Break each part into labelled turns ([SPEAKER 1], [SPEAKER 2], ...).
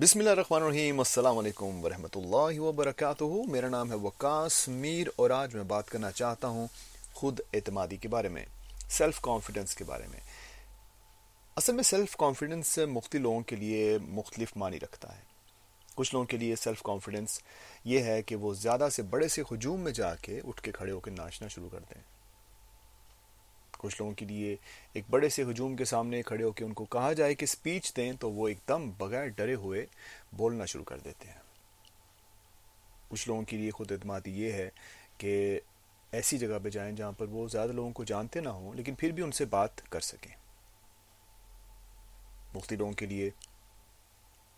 [SPEAKER 1] بسم اللہ الرحمن الرحیم، السلام علیکم ورحمۃ اللہ وبرکاتہ۔ میرا نام ہے وکاس میر اور آج میں بات کرنا چاہتا ہوں خود اعتمادی کے بارے میں، سیلف کانفیڈنس کے بارے میں۔ اصل میں سیلف کانفیڈنس مختلف لوگوں کے لیے مختلف معنی رکھتا ہے۔ کچھ لوگوں کے لیے سیلف کانفیڈنس یہ ہے کہ وہ زیادہ سے بڑے سے ہجوم میں جا کے اٹھ کے کھڑے ہو کے ناچنا شروع کر دیں۔ کچھ لوگوں کے لیے ایک بڑے سے ہجوم کے سامنے کھڑے ہو کے ان کو کہا جائے کہ سپیچ دیں تو وہ ایک دم بغیر ڈرے ہوئے بولنا شروع کر دیتے ہیں۔ کچھ لوگوں کے لیے خود اعتمادی یہ ہے کہ ایسی جگہ پہ جائیں جہاں پر وہ زیادہ لوگوں کو جانتے نہ ہوں، لیکن پھر بھی ان سے بات کر سکیں۔ مختلف لوگوں کے لیے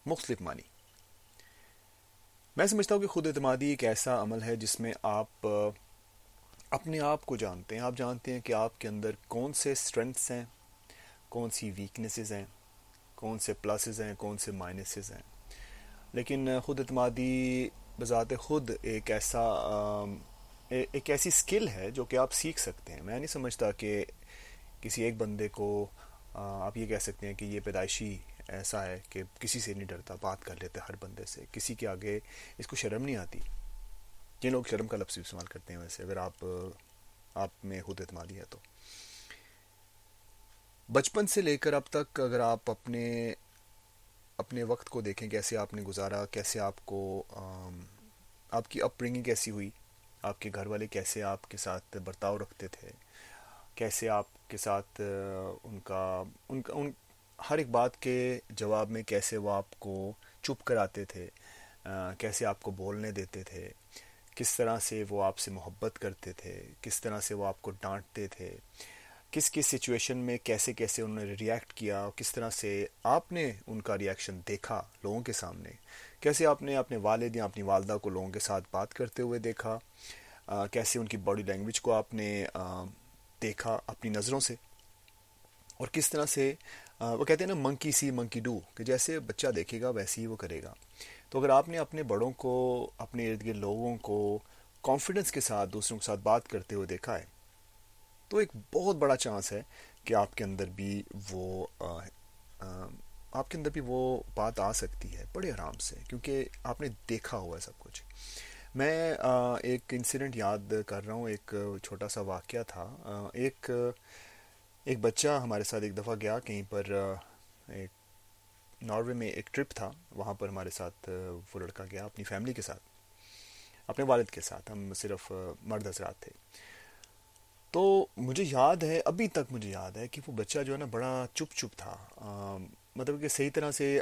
[SPEAKER 1] مختلف معنی۔ میں سمجھتا ہوں کہ خود اعتمادی ایک ایسا عمل ہے جس میں آپ اپنے آپ کو جانتے ہیں۔ آپ جانتے ہیں کہ آپ کے اندر کون سے اسٹرینگس ہیں، کون سی ویکنیسز ہیں، کون سے پلسز ہیں، کون سے مائنسز ہیں۔ لیکن خود اعتمادی بذات خود ایک ایسا ایک ایسی سکل ہے جو کہ آپ سیکھ سکتے ہیں۔ میں نہیں سمجھتا کہ کسی ایک بندے کو آپ یہ کہہ سکتے ہیں کہ یہ پیدائشی ایسا ہے کہ کسی سے نہیں ڈرتا، بات کر لیتے ہر بندے سے، کسی کے آگے اس کو شرم نہیں آتی۔ جن لوگ شرم کا لفظ استعمال کرتے ہیں ویسے، اگر آپ آپ میں خود اعتمادی ہے تو۔ بچپن سے لے کر اب تک اگر آپ اپنے اپنے وقت کو دیکھیں، کیسے آپ نے گزارا، کیسے آپ کو آپ کی اپ برنگنگ کیسی ہوئی؟ آپ کے گھر والے کیسے آپ کے ساتھ برتاؤ رکھتے تھے؟ کیسے آپ کے ساتھ، ان کا ان کا، ان، ہر ایک بات کے جواب میں کیسے وہ آپ کو چپ کراتے تھے؟ کیسے آپ کو بولنے دیتے تھے؟ کس طرح سے وہ آپ سے محبت کرتے تھے، کس طرح سے وہ آپ کو ڈانٹتے تھے، کس کس سچویشن میں کیسے کیسے انہوں نے ریئیکٹ کیا، کس طرح سے آپ نے ان کا ریئیکشن دیکھا لوگوں کے سامنے؟ کیسے آپ نے اپنے والد یا اپنی والدہ کو لوگوں کے ساتھ بات کرتے ہوئے دیکھا؟ کیسے ان کی باڈی لینگویج کو آپ نے دیکھا اپنی نظروں سے؟ اور کس طرح سے وہ کہتے ہیں نا منکی سی منکی ڈو کہ جیسے بچہ دیکھے گا ویسے ہی وہ کرے گا۔ تو اگر آپ نے اپنے بڑوں کو، اپنے ارد گرد لوگوں کو کانفیڈنس کے ساتھ، دوسروں کے ساتھ بات کرتے ہوئے دیکھا ہے، تو ایک بہت بڑا چانس ہے کہ آپ کے اندر بھی وہ آپ کے اندر بھی وہ بات آ سکتی ہے بڑے آرام سے، کیونکہ آپ نے دیکھا ہوا ہے سب کچھ۔ میں ایک انسیڈنٹ یاد کر رہا ہوں، ایک چھوٹا سا واقعہ تھا۔ ایک ایک بچہ ہمارے ساتھ ایک دفعہ گیا کہیں پر ایک ناروے میں ایک ٹرپ تھا، وہاں پر ہمارے ساتھ وہ لڑکا گیا اپنی فیملی کے ساتھ، اپنے والد کے ساتھ، ہم صرف مرد حضرات تھے۔ تو مجھے یاد ہے، ابھی تک مجھے یاد ہے کہ وہ بچہ جو ہے نا بڑا چپ چپ تھا مطلب کہ صحیح طرح سے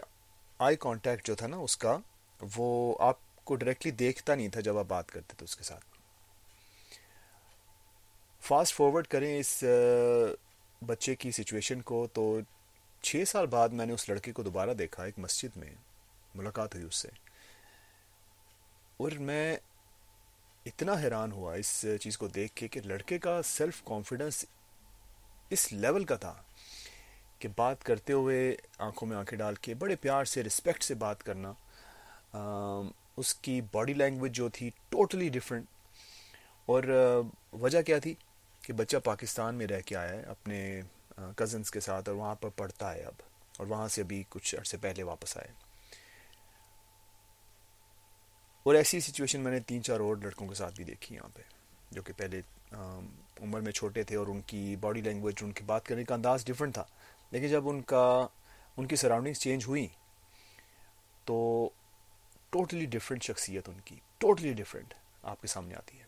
[SPEAKER 1] آئی کانٹیکٹ جو تھا نا اس کا، وہ آپ کو ڈائریکٹلی دیکھتا نہیں تھا جب آپ بات کرتے تھے اس کے ساتھ۔ فاسٹ فارورڈ کریں اس بچے کی سچویشن کو تو چھ سال بعد میں نے اس لڑکے کو دوبارہ دیکھا ایک مسجد میں، ملاقات ہوئی اس سے۔ اور میں اتنا حیران ہوا اس چیز کو دیکھ کے کہ لڑکے کا سیلف کانفیڈنس اس لیول کا تھا کہ بات کرتے ہوئے آنکھوں میں آنکھیں ڈال کے، بڑے پیار سے رسپیکٹ سے بات کرنا۔ اس کی باڈی لینگویج جو تھی ٹوٹلی ڈفرینٹ اور وجہ کیا تھی؟ کہ بچہ پاکستان میں رہ کے آیا ہے، اپنے کزنس کے ساتھ اور وہاں پر پڑھتا ہے اب، اور وہاں سے ابھی کچھ عرصے پہلے واپس آئے اور ایسی سچویشن میں نے تین چار اور لڑکوں کے ساتھ بھی دیکھی یہاں پہ، جو کہ پہلے عمر میں چھوٹے تھے اور ان کی باڈی لینگویج ان کی بات کرنے کا انداز ڈفرینٹ تھا۔ لیکن جب ان کا، ان کی سراؤنڈنگس چینج ہوئی، تو ٹوٹلی ڈفرینٹ شخصیت ان کی ٹوٹلی ڈفرینٹ آپ کے سامنے آتی ہے۔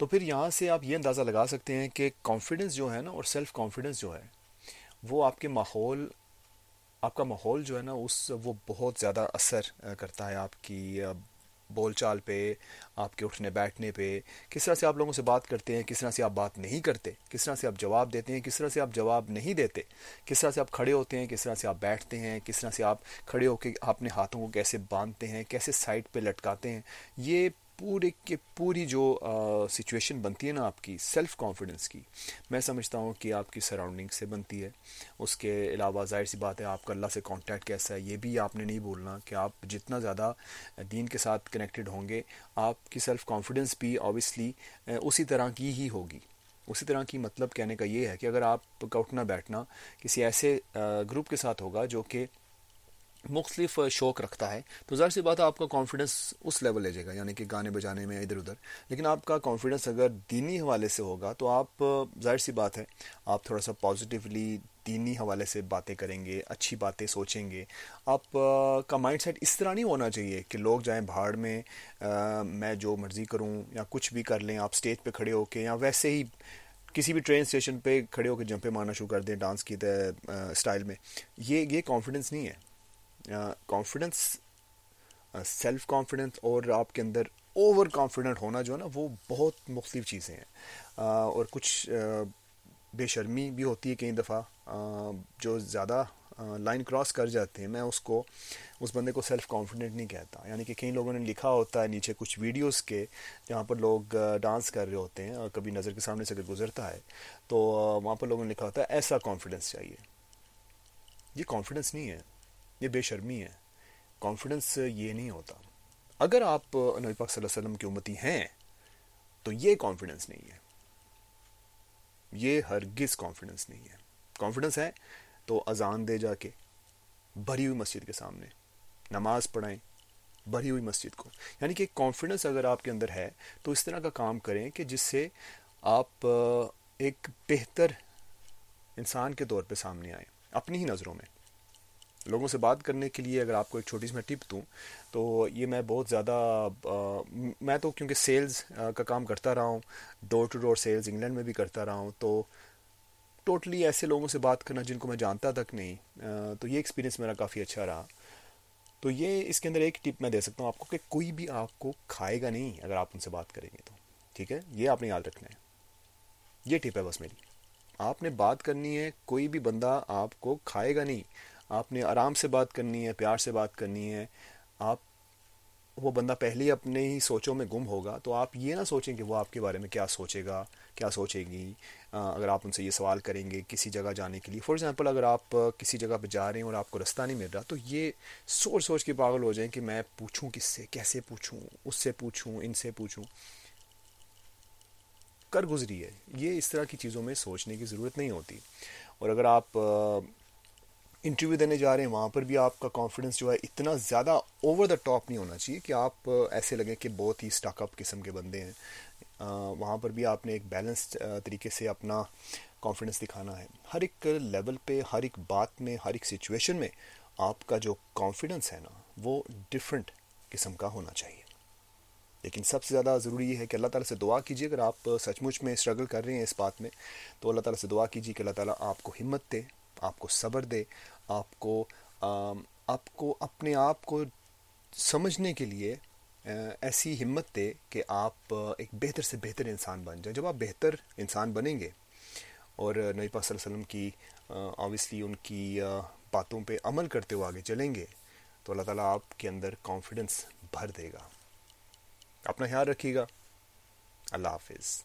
[SPEAKER 1] تو پھر یہاں سے آپ یہ اندازہ لگا سکتے ہیں کہ کانفیڈنس جو ہے نا اور سیلف کانفیڈنس جو ہے، وہ آپ کے ماحول، آپ کا ماحول جو ہے نا، اس وہ بہت زیادہ اثر کرتا ہے آپ کی بول چال پہ، آپ کے اٹھنے بیٹھنے پہ۔ کس طرح سے آپ لوگوں سے بات کرتے ہیں، کس طرح سے آپ بات نہیں کرتے، کس طرح سے آپ جواب دیتے ہیں، کس طرح سے آپ جواب نہیں دیتے، کس طرح سے آپ کھڑے ہوتے ہیں، کس طرح سے آپ بیٹھتے ہیں، کس طرح سے آپ کھڑے ہو کے اپنے ہاتھوں کو کیسے باندھتے ہیں، کیسے سائڈ پہ لٹکاتے ہیں، یہ پورے کے پوری جو سچویشن بنتی ہے نا آپ کی سیلف کانفیڈنس کی، میں سمجھتا ہوں کہ آپ کی سراؤنڈنگ سے بنتی ہے۔ اس کے علاوہ ظاہر سی بات ہے، آپ کا اللہ سے کانٹیکٹ کیسا ہے، یہ بھی آپ نے نہیں بولنا کہ آپ جتنا زیادہ دین کے ساتھ کنیکٹڈ ہوں گے، آپ کی سیلف کانفیڈنس بھی آبویسلی اسی طرح کی ہی ہوگی۔ اسی طرح کی مطلب کہنے کا یہ ہے کہ اگر آپ کا اٹھنا بیٹھنا کسی ایسے گروپ کے ساتھ ہوگا جو کہ مختلف شوق رکھتا ہے، تو ظاہر سی بات ہے آپ کا کانفیڈنس اس لیول لے جائے گا یعنی کہ گانے بجانے میں ادھر ادھر۔ لیکن آپ کا کانفیڈنس اگر دینی حوالے سے ہوگا، تو آپ، ظاہر سی بات ہے، آپ تھوڑا سا پازیٹیولی دینی حوالے سے باتیں کریں گے، اچھی باتیں سوچیں گے۔ آپ کا مائنڈ سیٹ اس طرح نہیں ہونا چاہیے کہ لوگ جائیں بھاڑ میں میں جو مرضی کروں یا کچھ بھی کر لیں، آپ اسٹیج پہ کھڑے ہو کے یا ویسے ہی کسی بھی ٹرین اسٹیشن پہ کھڑے ہو کے جمپے مارنا شروع کر دیں ڈانس کی اسٹائل میں۔ یہ یہ کانفیڈنس نہیں ہے۔ کانفیڈنس سیلف کانفیڈنس اور آپ کے اندر اوور کانفیڈنٹ ہونا جو ہے نا وہ بہت مختلف چیزیں ہیں۔ اور کچھ بے شرمی بھی ہوتی ہے کئی دفعہ جو زیادہ لائن کراس کر جاتے ہیں، میں اس کو، اس بندے کو سیلف کانفیڈنٹ نہیں کہتا۔ یعنی کہ کئی لوگوں نے لکھا ہوتا ہے نیچے کچھ ویڈیوز کے جہاں پر لوگ ڈانس کر رہے ہوتے ہیں اور کبھی نظر کے سامنے سے اگر گزرتا ہے، تو وہاں پر لوگوں نے لکھا ہوتا ہے ایسا کانفیڈنس چاہیے۔ یہ کانفیڈنس نہیں ہے۔ یہ بے شرمی ہے۔ کانفیڈنس یہ نہیں ہوتا۔ اگر آپ نبی پاک صلی اللہ علیہ وسلم کی امتی ہیں، تو یہ کانفیڈنس نہیں ہے۔ یہ ہرگز کانفیڈنس نہیں ہے۔ کانفیڈنس ہے تو اذان دے جا کے بھری ہوئی مسجد کے سامنے نماز پڑھائیں، بھری ہوئی مسجد کو۔ یعنی کہ کانفیڈنس اگر آپ کے اندر ہے، تو اس طرح کا کام کریں کہ جس سے آپ ایک بہتر انسان کے طور پہ سامنے آئیں، اپنی ہی نظروں میں۔ لوگوں سے بات کرنے کے لیے اگر آپ کو ایک چھوٹی سی میں ٹپ دوں، تو یہ میں بہت زیادہ میں تو کیونکہ سیلز کا کام کرتا رہا ہوں، door to door sales England میں بھی کرتا رہا ہوں، تو ٹوٹلی ایسے لوگوں سے بات کرنا جن کو میں جانتا تک نہیں تو یہ ایکسپیرینس میرا کافی اچھا رہا۔ تو یہ اس کے اندر ایک ٹپ میں دے سکتا ہوں آپ کو کہ کوئی بھی آپ کو کھائے گا نہیں اگر آپ ان سے بات کریں گے تو، ٹھیک ہے؟ یہ آپ نے یاد رکھنا ہے۔ یہ ٹپ ہے بس میری۔ آپ نے بات کرنی ہے، کوئی بھی بندہ آپ کو کھائے گا نہیں آپ نے آرام سے بات کرنی ہے، پیار سے بات کرنی ہے، آپ، وہ بندہ پہلے ہی اپنے ہی سوچوں میں گم ہوگا، تو آپ یہ نہ سوچیں کہ وہ آپ کے بارے میں کیا سوچے گا، کیا سوچے گی۔ اگر آپ ان سے یہ سوال کریں گے کسی جگہ جانے کے لیے فار ایگزامپل اگر آپ کسی جگہ پہ جا رہے ہیں اور آپ کو رستہ نہیں مل رہا، تو یہ سوچ سوچ کے پاگل ہو جائیں کہ میں پوچھوں کس سے، کیسے پوچھوں، اس سے پوچھوں، ان سے پوچھوں۔ کر گزری ہے۔ یہ اس طرح کی چیزوں میں سوچنے کی ضرورت نہیں ہوتی۔ اور اگر آپ انٹرویو دینے جا رہے ہیں، وہاں پر بھی آپ کا کانفیڈنس جو ہے اتنا زیادہ اوور دا ٹاپ نہیں ہونا چاہیے کہ آپ ایسے لگیں کہ بہت ہی اسٹاک اپ قسم کے بندے ہیں۔ وہاں پر بھی آپ نے ایک بیلنس طریقے سے اپنا کانفیڈنس دکھانا ہے۔ ہر ایک لیول پہ، ہر ایک بات میں، ہر ایک سچویشن میں آپ کا جو کانفیڈنس ہے نا، وہ ڈفرینٹ قسم کا ہونا چاہیے۔ لیکن سب سے زیادہ ضروری یہ ہے کہ اللہ تعالیٰ سے دعا کیجیے، اگر آپ سچ مچ میں اسٹرگل کر رہے ہیں اس بات میں، تو اللہ تعالیٰ سے دعا کیجیے کہ اللہ تعالیٰ آپ کو ہمت دے۔ آپ کو صبر دے، آپ کو آپ کو اپنے آپ کو سمجھنے کے لیے ایسی ہمت دے کہ آپ ایک بہتر سے بہتر انسان بن جائیں۔ جب آپ بہتر انسان بنیں گے اور نبی پاک صلی اللہ علیہ وسلم کی آبویسلی ان کی باتوں پہ عمل کرتے ہوئے آگے چلیں گے، تو اللہ تعالیٰ آپ کے اندر کانفیڈنس بھر دے گا۔ اپنا خیال رکھیے گا۔ اللہ حافظ۔